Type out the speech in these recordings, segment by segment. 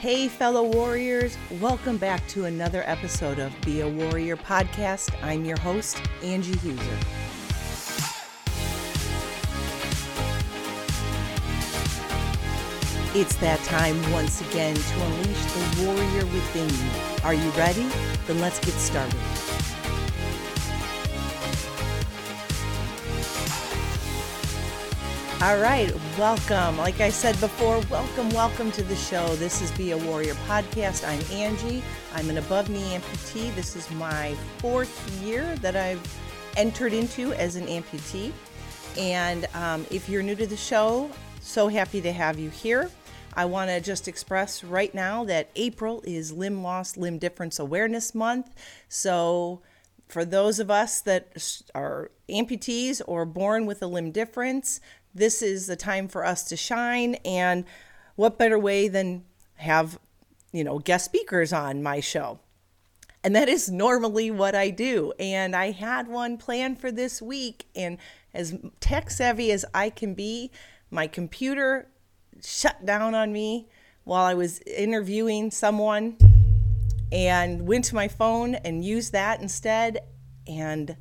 Hey, fellow warriors, welcome back to another episode of Be a Warrior podcast. I'm your host, Angie Huser. It's that time once again to unleash the warrior within you. Are you ready? Then let's get started. All right, welcome. Like I said before, welcome, welcome to the show. This is Be a Warrior podcast. I'm Angie. I'm an above knee amputee. This is my fourth year that I've entered into as an amputee. And um, if you're new to the show, so happy to have you here. I want to just express right now that April is Limb Loss, Limb Difference Awareness Month. So, for those of us that are amputees or born with a limb difference, this is the time for us to shine. And what better way than have, you know, guest speakers on my show? And that is normally what I do. And I had one planned for this week. And as tech savvy as I can be, my computer shut down on me while I was interviewing someone and went to my phone and used that instead and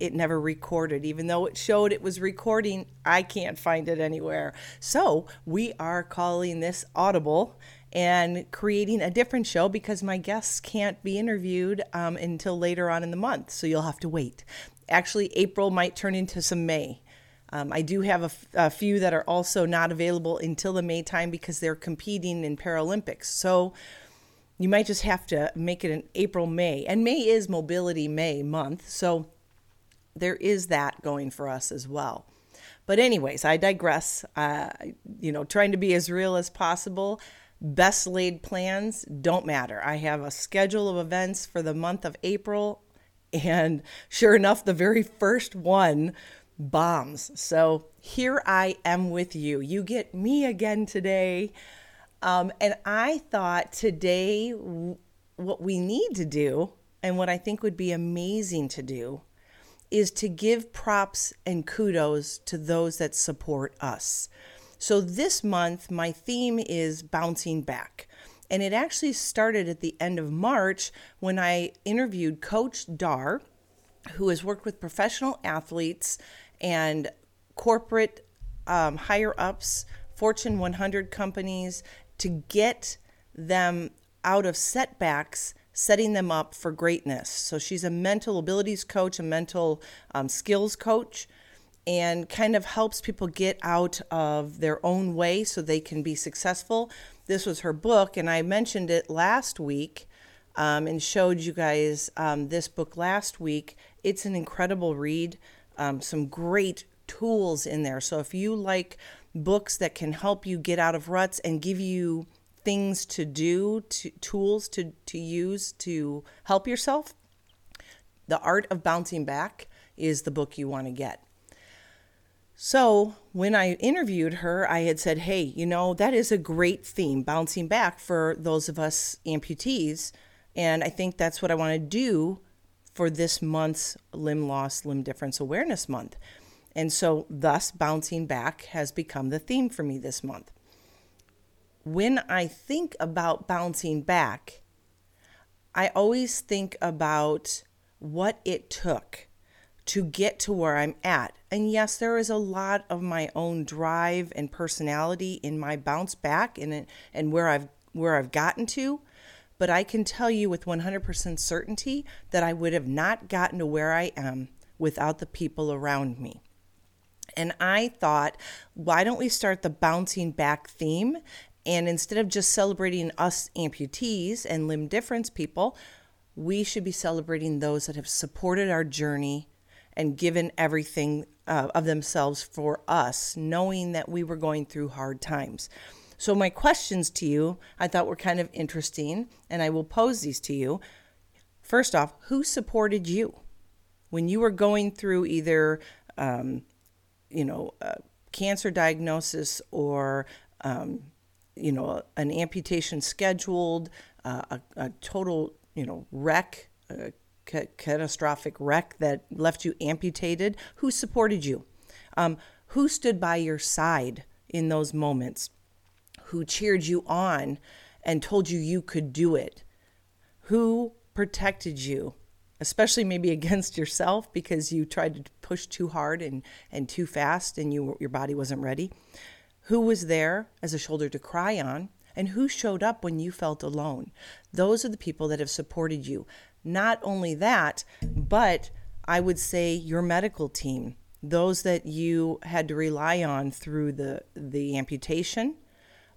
it never recorded even though it showed it was recording I can't find it anywhere so we are calling this audible and creating a different show because my guests can't be interviewed um, until later on in the month so you'll have to wait actually April might turn into some May um, I do have a, f- a few that are also not available until the May time because they're competing in Paralympics. So you might just have to make it an April, May. And May is Mobility May month. So there is that going for us as well. But, anyways, I digress. Uh, you know, trying to be as real as possible. Best laid plans don't matter. I have a schedule of events for the month of April. And sure enough, the very first one bombs. So here I am with you. You get me again today. Um, and I thought today, what we need to do, and what I think would be amazing to do, is to give props and kudos to those that support us. So this month, my theme is bouncing back. And it actually started at the end of March when I interviewed Coach Dar, who has worked with professional athletes and corporate um, higher ups, Fortune 100 companies, to get them out of setbacks, setting them up for greatness. So she's a mental abilities coach, a mental um, skills coach, and kind of helps people get out of their own way so they can be successful. This was her book, and I mentioned it last week. Um, and showed you guys um, this book last week. It's an incredible read um, some great tools in there. So if you like books that can help you get out of ruts and give you things to do, to, tools to, to use to help yourself, The Art of Bouncing Back is the book you want to get. So, when I interviewed her, I had said, Hey, you know, that is a great theme, bouncing back for those of us amputees. And I think that's what I want to do for this month's Limb Loss, Limb Difference Awareness Month. And so, thus, bouncing back has become the theme for me this month. When I think about bouncing back, I always think about what it took to get to where I'm at. And yes, there is a lot of my own drive and personality in my bounce back and and where I've where I've gotten to but I can tell you with 100% certainty that I would have not gotten to where I am without the people around me. And I thought, why don't we start the bouncing back theme? And instead of just celebrating us amputees and limb difference people, we should be celebrating those that have supported our journey and given everything uh, of themselves for us, knowing that we were going through hard times. So, my questions to you I thought were kind of interesting, and I will pose these to you. First off, who supported you when you were going through either, um, you know, cancer diagnosis or, um, you know, an amputation scheduled, uh, a, a, total, you know, wreck, a ca- catastrophic wreck that left you amputated? Who supported you? Um, who stood by your side in those moments? who cheered you on and told you you could do it? Who protected you? Especially maybe against yourself because you tried to push too hard and, and too fast and you, your body wasn't ready. Who was there as a shoulder to cry on? And who showed up when you felt alone? Those are the people that have supported you. Not only that, but I would say your medical team, those that you had to rely on through the, the amputation.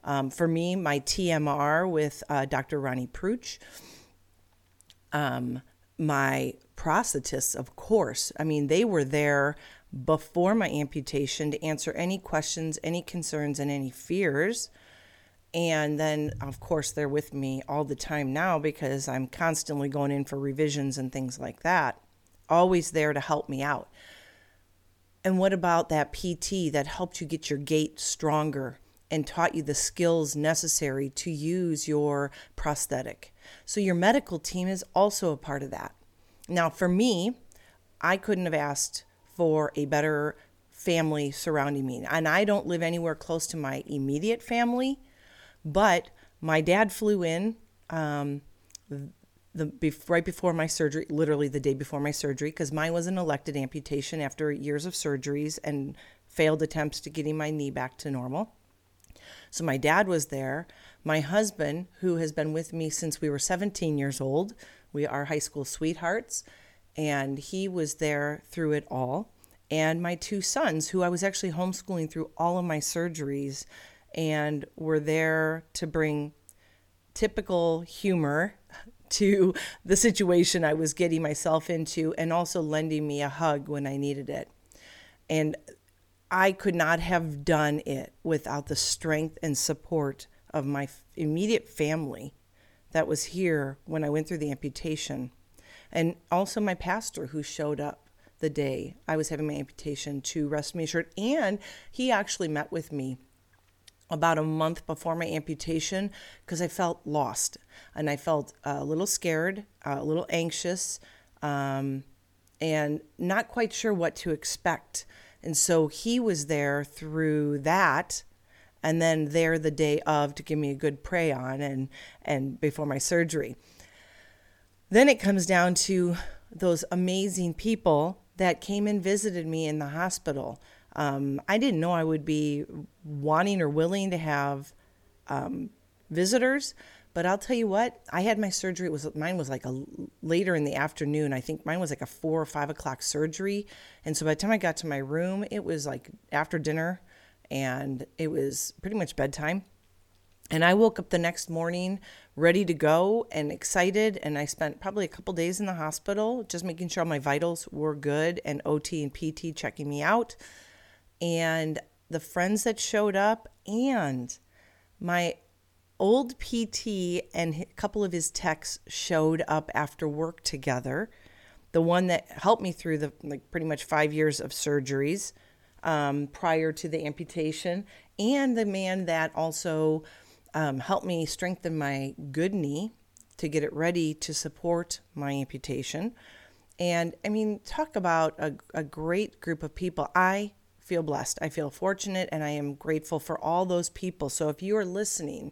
Um, for me, my TMR with uh, Dr. Ronnie Pruch, um, my prosthetists, of course. I mean, they were there before my amputation to answer any questions, any concerns, and any fears. And then, of course, they're with me all the time now because I'm constantly going in for revisions and things like that. Always there to help me out. And what about that PT that helped you get your gait stronger and taught you the skills necessary to use your prosthetic? So, your medical team is also a part of that. Now, for me, I couldn't have asked for a better family surrounding me. And I don't live anywhere close to my immediate family, but my dad flew in um, the right before my surgery, literally the day before my surgery, because mine was an elected amputation after years of surgeries and failed attempts to getting my knee back to normal. So my dad was there. My husband, who has been with me since we were 17 years old, we are high school sweethearts, and he was there through it all. And my two sons, who I was actually homeschooling through all of my surgeries, and were there to bring typical humor to the situation I was getting myself into and also lending me a hug when I needed it. And I could not have done it without the strength and support of my immediate family that was here when I went through the amputation. And also my pastor who showed up the day I was having my amputation to rest me assured. And he actually met with me about a month before my amputation because I felt lost and I felt a little scared, a little anxious, um, and not quite sure what to expect. And so he was there through that and then there the day of to give me a good pray on and and before my surgery. Then it comes down to those amazing people that came and visited me in the hospital. Um, I didn't know I would be wanting or willing to have um, visitors, but I'll tell you what, I had my surgery. It was mine was like a later in the afternoon. I think mine was like a four or five o'clock surgery, and so by the time I got to my room, it was like after dinner, and it was pretty much bedtime. And I woke up the next morning ready to go and excited. And I spent probably a couple days in the hospital just making sure my vitals were good and OT and PT checking me out and the friends that showed up and my old PT and a couple of his techs showed up after work together. The one that helped me through the like pretty much five years of surgeries um, prior to the amputation, and the man that also um, helped me strengthen my good knee to get it ready to support my amputation. And I mean, talk about a, a great group of people. I feel blessed. I feel fortunate and I am grateful for all those people. So if you are listening,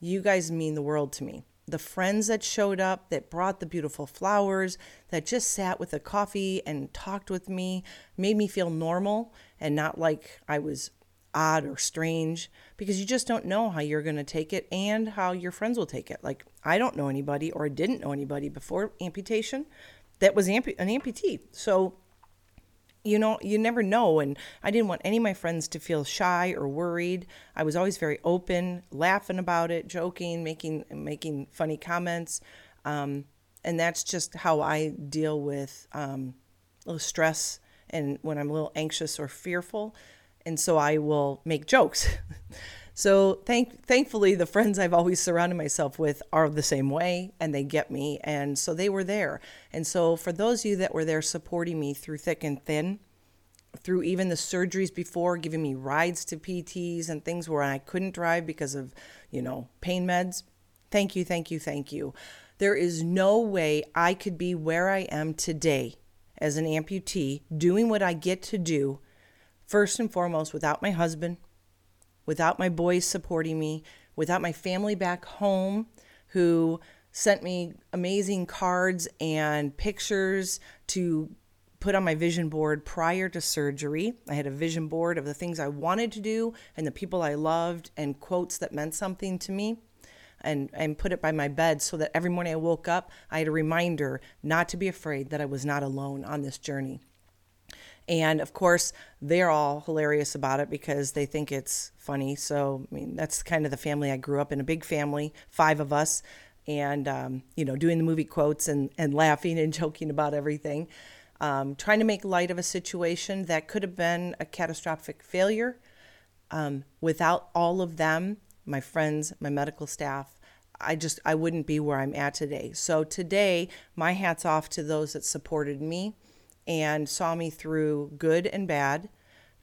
you guys mean the world to me. The friends that showed up, that brought the beautiful flowers, that just sat with a coffee and talked with me, made me feel normal and not like I was odd or strange because you just don't know how you're going to take it and how your friends will take it. Like, I don't know anybody or didn't know anybody before amputation that was an amputee. So you know, you never know. And I didn't want any of my friends to feel shy or worried. I was always very open, laughing about it, joking, making making funny comments, um, and that's just how I deal with um, stress and when I'm a little anxious or fearful. And so I will make jokes. so thank thankfully the friends I've always surrounded myself with are the same way and they get me and so they were there. And so for those of you that were there supporting me through thick and thin, through even the surgeries before, giving me rides to PTs and things where I couldn't drive because of, you know, pain meds. Thank you, thank you, thank you. There is no way I could be where I am today as an amputee, doing what I get to do, first and foremost, without my husband, without my boys supporting me, without my family back home who sent me amazing cards and pictures to put on my vision board prior to surgery. I had a vision board of the things I wanted to do and the people I loved and quotes that meant something to me. And, and put it by my bed so that every morning I woke up, I had a reminder not to be afraid that I was not alone on this journey. And of course, they're all hilarious about it because they think it's funny. So, I mean, that's kind of the family I grew up in a big family, five of us, and, um, you know, doing the movie quotes and, and laughing and joking about everything. Um, trying to make light of a situation that could have been a catastrophic failure. Um, without all of them, my friends, my medical staff, I just I wouldn't be where I'm at today. So today, my hats off to those that supported me and saw me through good and bad,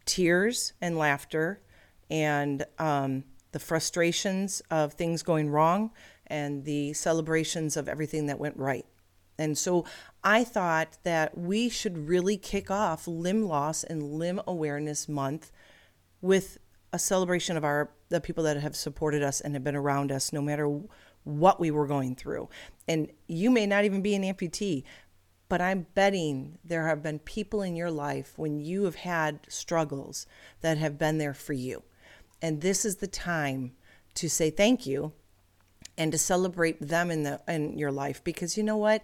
tears and laughter, and um, the frustrations of things going wrong, and the celebrations of everything that went right. And so I thought that we should really kick off Limb Loss and Limb Awareness Month with a celebration of our the people that have supported us and have been around us no matter what we were going through. And you may not even be an amputee, but I'm betting there have been people in your life when you have had struggles that have been there for you. And this is the time to say thank you and to celebrate them in the in your life because you know what?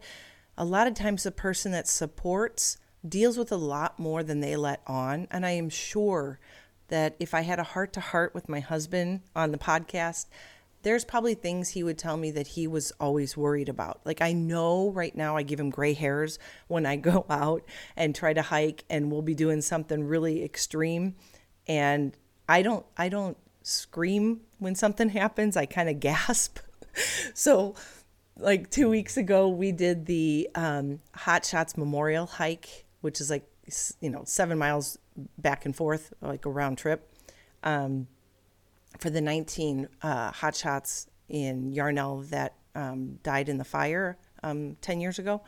A lot of times the person that supports deals with a lot more than they let on, and I am sure that if I had a heart to heart with my husband on the podcast, there's probably things he would tell me that he was always worried about. Like I know right now I give him gray hairs when I go out and try to hike and we'll be doing something really extreme and I don't I don't scream when something happens. I kind of gasp. so like 2 weeks ago we did the um, Hot Shots Memorial hike, which is like you know, 7 miles back and forth like a round trip. Um, for the 19 uh, hotshots in Yarnell that um, died in the fire um, 10 years ago.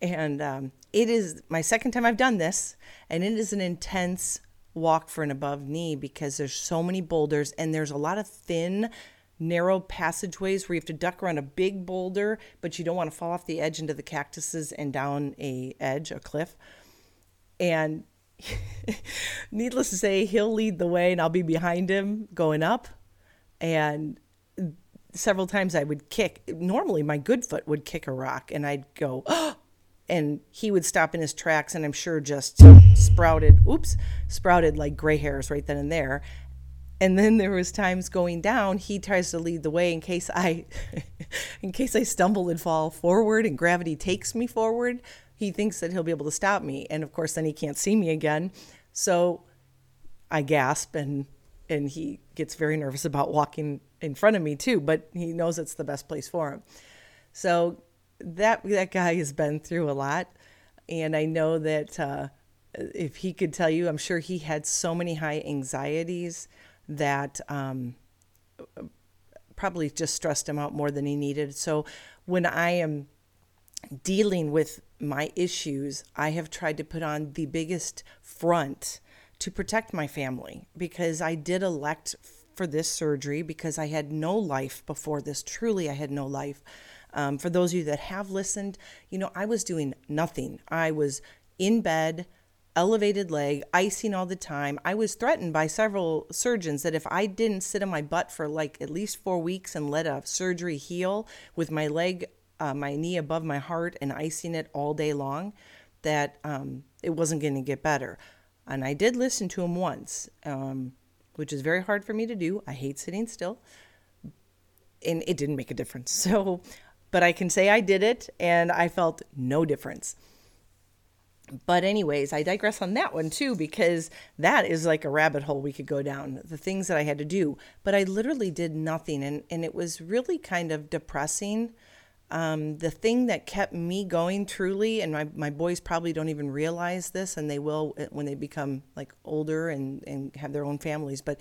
And um, it is my second time I've done this, and it is an intense walk for an above knee because there's so many boulders and there's a lot of thin, narrow passageways where you have to duck around a big boulder, but you don't want to fall off the edge into the cactuses and down a edge, a cliff. And needless to say, he'll lead the way and I'll be behind him going up. And several times I would kick. Normally, my good foot would kick a rock and I'd go, oh, and he would stop in his tracks and I'm sure just sprouted, oops, sprouted like gray hairs right then and there. And then there was times going down, he tries to lead the way in case I in case I stumble and fall forward and gravity takes me forward he thinks that he'll be able to stop me. And of course, then he can't see me again. So I gasp and and he gets very nervous about walking in front of me too, but he knows it's the best place for him. So that that guy has been through a lot, and I know that uh, if he could tell you, I'm sure he had so many high anxieties that um, probably just stressed him out more than he needed. So when I am dealing with my issues, I have tried to put on the biggest front to protect my family because I did elect for this surgery because I had no life before this. Truly, I had no life. Um, for those of you that have listened, you know, I was doing nothing. I was in bed, elevated leg, icing all the time. I was threatened by several surgeons that if I didn't sit on my butt for like at least four weeks and let a surgery heal with my leg uh, my knee above my heart and icing it all day long, that um, it wasn't going to get better. And I did listen to him once, um, which is very hard for me to do. I hate sitting still. And it didn't make a difference. So, but I can say I did it and I felt no difference. But, anyways, I digress on that one too, because that is like a rabbit hole we could go down, the things that I had to do. But I literally did nothing. And, and it was really kind of depressing um, the thing that kept me going truly, and my, my boys probably don't even realize this, and they will uh, when they become like older and, and have their own families, but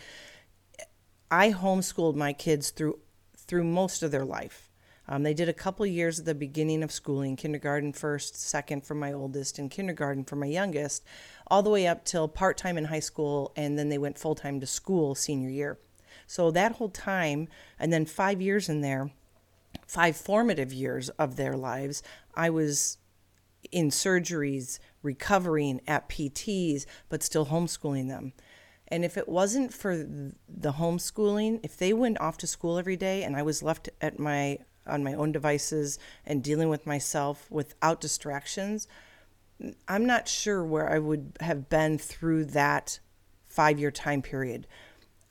I homeschooled my kids through through most of their life. Um, they did a couple years at the beginning of schooling, kindergarten first, second for my oldest, and kindergarten for my youngest, all the way up till part time in high school, and then they went full time to school senior year. So that whole time, and then five years in there, five formative years of their lives, I was in surgeries, recovering at PTs, but still homeschooling them. And if it wasn't for the homeschooling, if they went off to school every day and I was left at my on my own devices and dealing with myself without distractions, mm, I'm not sure where I would have been through that 5-year time period.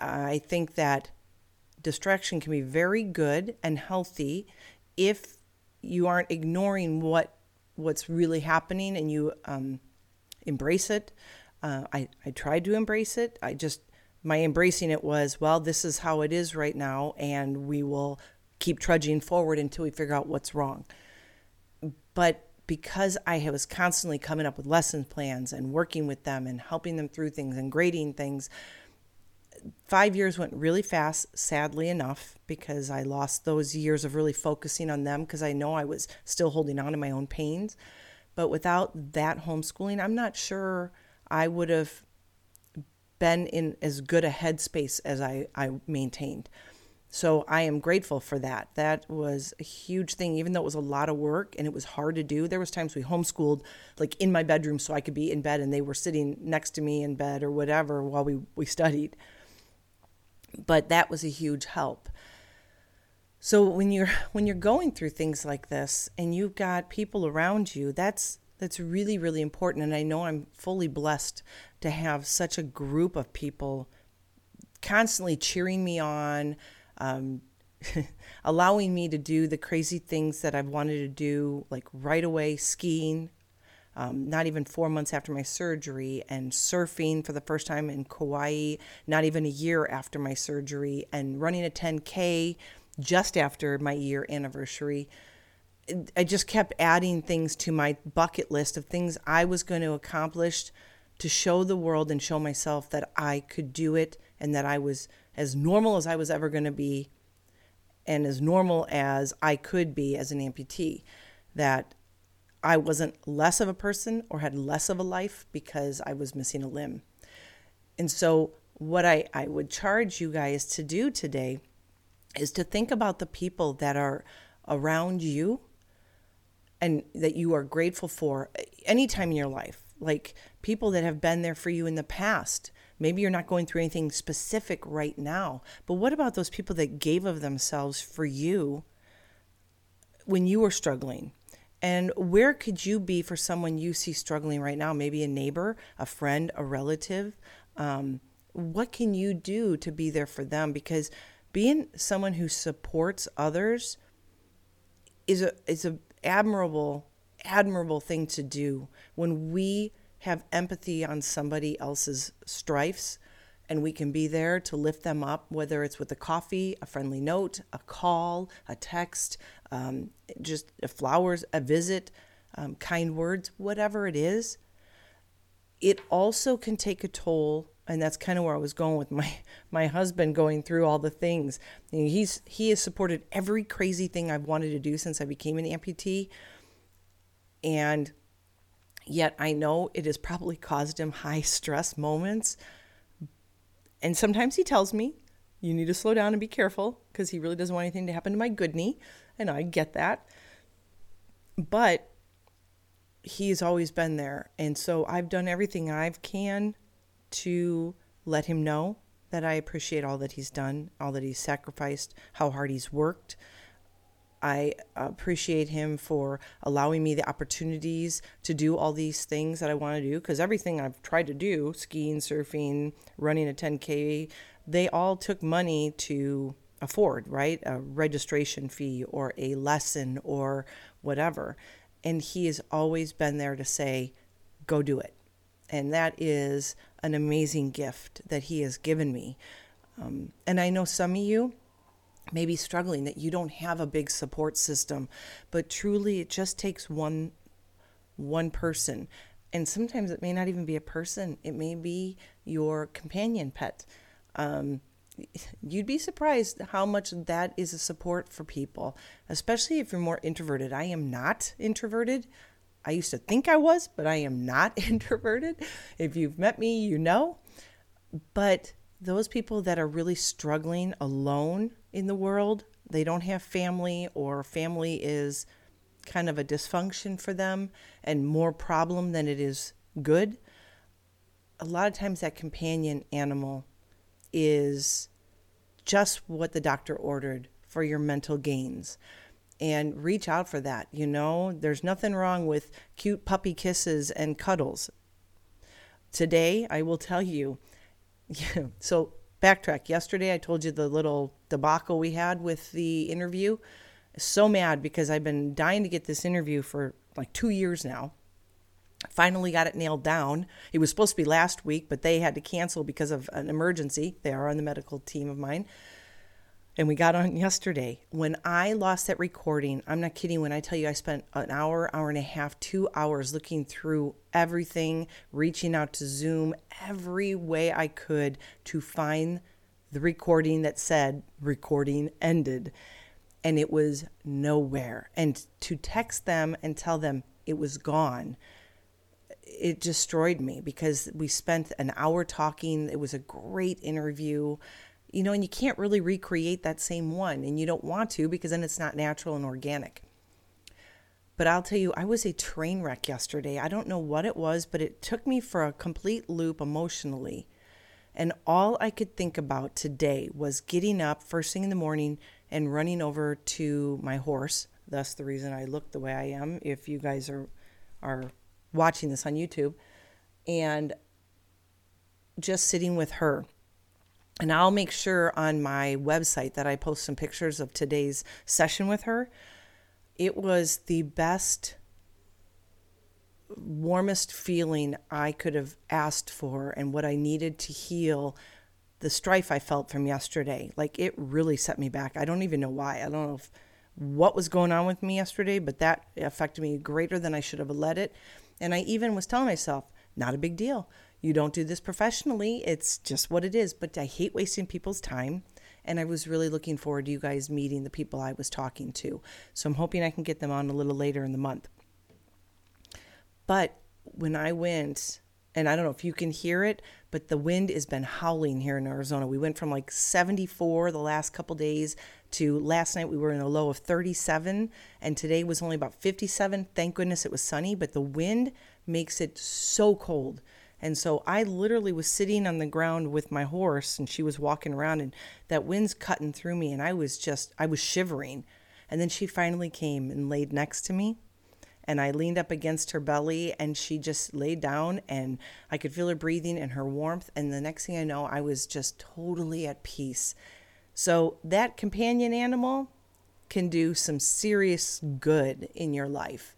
I think that distraction can be very good and healthy if you aren't ignoring what what's really happening and you um, embrace it. Uh, I, I tried to embrace it. I just, my embracing it was, well, this is how it is right now, and we will keep trudging forward until we figure out what's wrong. But because I was constantly coming up with lesson plans and working with them and helping them through things and grading things, five years went really fast, sadly enough, because I lost those years of really focusing on them because I know I was still holding on to my own pains. But without that homeschooling, I'm not sure I would have been in as good a headspace as I, I maintained. So I am grateful for that. That was a huge thing, even though it was a lot of work and it was hard to do. There was times we homeschooled like in my bedroom so I could be in bed and they were sitting next to me in bed or whatever while we, we studied but that was a huge help. So when you're when you're going through things like this and you've got people around you, that's that's really really important and I know I'm fully blessed to have such a group of people constantly cheering me on, um, allowing me to do the crazy things that I've wanted to do, like right away skiing, um, not even four months after my surgery, and surfing for the first time in Kauai, not even a year after my surgery, and running a 10K just after my year anniversary. I just kept adding things to my bucket list of things I was going to accomplish to show the world and show myself that I could do it and that I was as normal as I was ever going to be and as normal as I could be as an amputee. That I wasn't less of a person or had less of a life because I was missing a limb. And so, what I, I would charge you guys to do today is to think about the people that are around you and that you are grateful for anytime in your life, like people that have been there for you in the past. Maybe you're not going through anything specific right now, but what about those people that gave of themselves for you when you were struggling? And where could you be for someone you see struggling right now? Maybe a neighbor, a friend, a relative. Um, what can you do to be there for them? Because being someone who supports others is a is a admirable admirable thing to do when we have empathy on somebody else's strifes and we can be there to lift them up, whether it's with a coffee, a friendly note, a call, a text, um, just flowers, a visit, um, kind words, whatever it is. It also can take a toll, and that's kind of where I was going with my my husband going through all the things. You know, he's he has supported every crazy thing I've wanted to do since I became an amputee, and yet I know it has probably caused him high stress moments and sometimes he tells me, you need to slow down and be careful because he really doesn't want anything to happen to my good knee. And I get that. But he's always been there. And so I've done everything I can to let him know that I appreciate all that he's done, all that he's sacrificed, how hard he's worked, I appreciate him for allowing me the opportunities to do all these things that I want to do because everything I've tried to do skiing, surfing, running a 10K they all took money to afford, right? A registration fee or a lesson or whatever. And he has always been there to say, go do it. And that is an amazing gift that he has given me. Um, and I know some of you, maybe struggling that you don't have a big support system but truly it just takes one one person. And sometimes it may not even be a person it may be your companion pet. Um, you'd be surprised how much that is a support for people especially if you're more introverted. I am not introverted. I used to think i was but i am not introverted. If you've met me you know. But those people that are really struggling alone in the world, they don't have family or family is kind of a dysfunction for them and more problem than it is good. A lot of times that companion animal is just what the doctor ordered for your mental gains and reach out for that. You know, there's nothing wrong with cute puppy kisses and cuddles. Today, I will tell you. so, backtrack. Yesterday, I told you the little debacle we had with the interview. So mad because I've been dying to get this interview for like two years now. Finally got it nailed down. It was supposed to be last week, but they had to cancel because of an emergency. They are on the medical team of mine and we got on yesterday. When I lost that recording, I'm not kidding when I tell you I spent an hour, hour and a half, two hours looking through everything, reaching out to Zoom every way I could to find the recording that said recording ended. And it was nowhere. And to text them and tell them it was gone, it destroyed me because we spent an hour talking. It was a great interview you know, and you can't really recreate that same one, and you don't want to because then it's not natural and organic. But I'll tell you, I was a train wreck yesterday. I don't know what it was, but it took me for a complete loop emotionally. And all I could think about today was getting up first thing in the morning and running over to my horse. That's the reason I look the way I am. If you guys are are watching this on YouTube, and just sitting with her and I'll make sure on my website that I post some pictures of today's session with her. It was the best, warmest feeling I could have asked for and what I needed to heal the strife I felt from yesterday. Like it really set me back. I don't even know why. I don't know if, what was going on with me yesterday, but that affected me greater than I should have let it. And I even was telling myself, not a big deal you don't do this professionally. It's just what it is. But I hate wasting people's time. And I was really looking forward to you guys meeting the people I was talking to. So I'm hoping I can get them on a little later in the month. But when I went, and I don't know if you can hear it, but the wind has been howling here in Arizona. We went from like 74 the last couple days to last night we were in a low of 37 and today was only about 57. Thank goodness it was sunny, but the wind makes it so cold. And so I literally was sitting on the ground with my horse and she was walking around and that wind's cutting through me and I was just I was shivering. And then she finally came and laid next to me. And I leaned up against her belly and she just laid down and I could feel her breathing and her warmth and the next thing I know I was just totally at peace. So that companion animal can do some serious good in your life.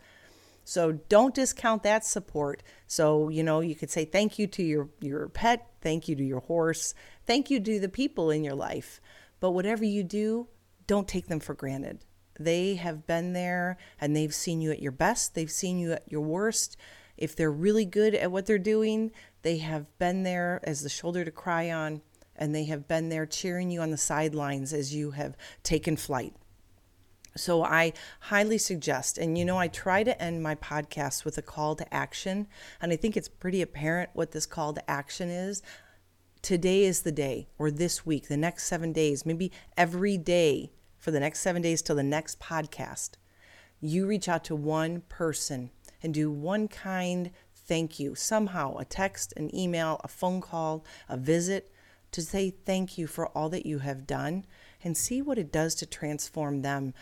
So don't discount that support. So, you know, you could say thank you to your, your pet, thank you to your horse, thank you to the people in your life. But whatever you do, don't take them for granted. They have been there and they've seen you at your best, they've seen you at your worst. If they're really good at what they're doing, they have been there as the shoulder to cry on and they have been there cheering you on the sidelines as you have taken flight. So I highly suggest, and you know, I try to end my podcast with a call to action, and I think it's pretty apparent what this call to action is. Today is the day, or this week, the next seven days, maybe every day for the next seven days till the next podcast. You reach out to one person and do one kind thank you somehow a text, an email, a phone call, a visit to say thank you for all that you have done and see what it does to transform them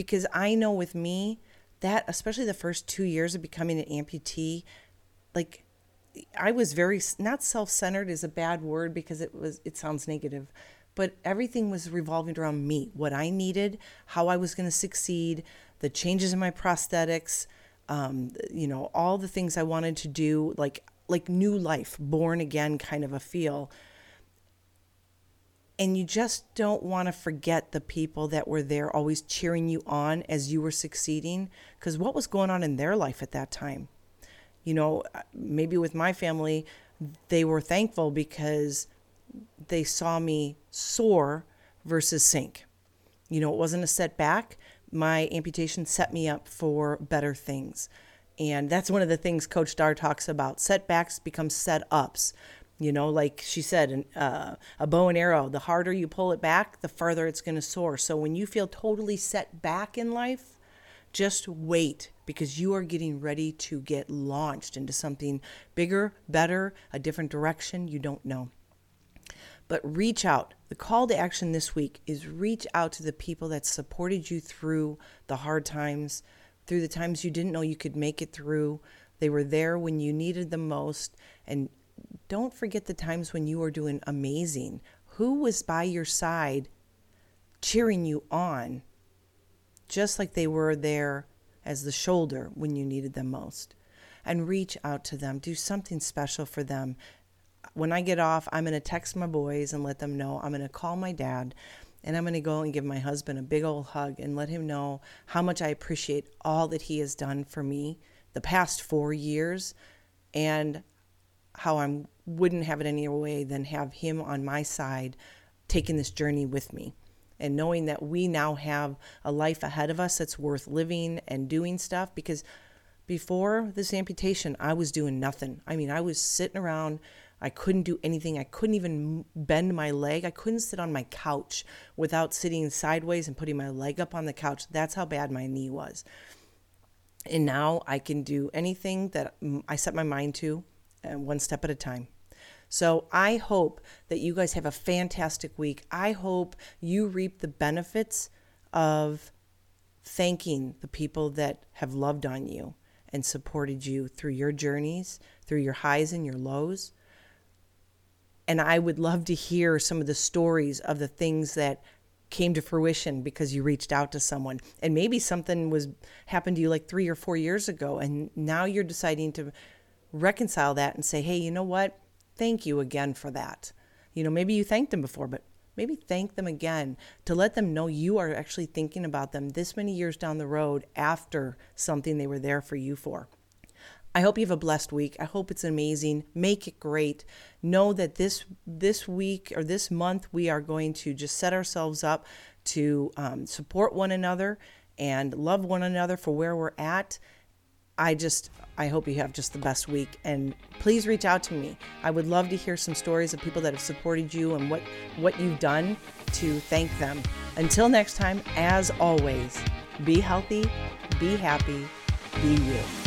because I know with me that especially the first 2 years of becoming an amputee like I was very not self-centered is a bad word because it was it sounds negative but everything was revolving around me what I needed how I was going to succeed the changes in my prosthetics um, you know all the things I wanted to do like like new life born again kind of a feel and you just don't want to forget the people that were there always cheering you on as you were succeeding. Because what was going on in their life at that time? You know uh, maybe with my family they were thankful because they saw me soar versus sink. You know it wasn't a setback. My amputation set me up for better things. And that's one of the things coach dar talks about. Setbacks become set ups You know, like she said, uh, a bow and arrow, the harder you pull it back, the farther it's going to soar. So when you feel totally set back in life, just wait because you are getting ready to get launched into something bigger, better, a different direction you don't know. But reach out. The call to action this week is reach out to the people that supported you through the hard times, through the times you didn't know you could make it through. They were there when you needed them most. And don't forget the times when you were doing amazing. Who was by your side cheering you on, just like they were there as the shoulder when you needed them most? And reach out to them. Do something special for them. When I get off, I'm going to text my boys and let them know. I'm going to call my dad and I'm going to go and give my husband a big old hug and let him know how much I appreciate all that he has done for me the past four years and how I wouldn't have it any other way than have him on my side taking this journey with me. And knowing that we now have a life ahead of us that's worth living and doing stuff because before this amputation, I was doing nothing. I mean, I was sitting around. I couldn't do anything. I couldn't even bend my leg. I couldn't sit on my couch without sitting sideways and putting my leg up on the couch. That's how bad my knee was. And now I can do anything that I set my mind to, and uh, one step at a time. So I hope that you guys have a fantastic week. I hope you reap the benefits of thanking the people that have loved on you and supported you through your journeys, through your highs and your lows. And I would love to hear some of the stories of the things that came to fruition because you reached out to someone and maybe something was happened to you like 3 or 4 years ago and now you're deciding to reconcile that and say hey you know what thank you again for that you know maybe you thanked them before but maybe thank them again to let them know you are actually thinking about them this many years down the road after something they were there for you for I hope you have a blessed week. I hope it's amazing. Make it great. Know that this this week or this month we are going to just set ourselves up to um, support one another and love one another for where we're at. I just I hope you have just the best week and please reach out to me. I would love to hear some stories of people that have supported you and what what you've done to thank them. Until next time, as always, be healthy, be happy, be you.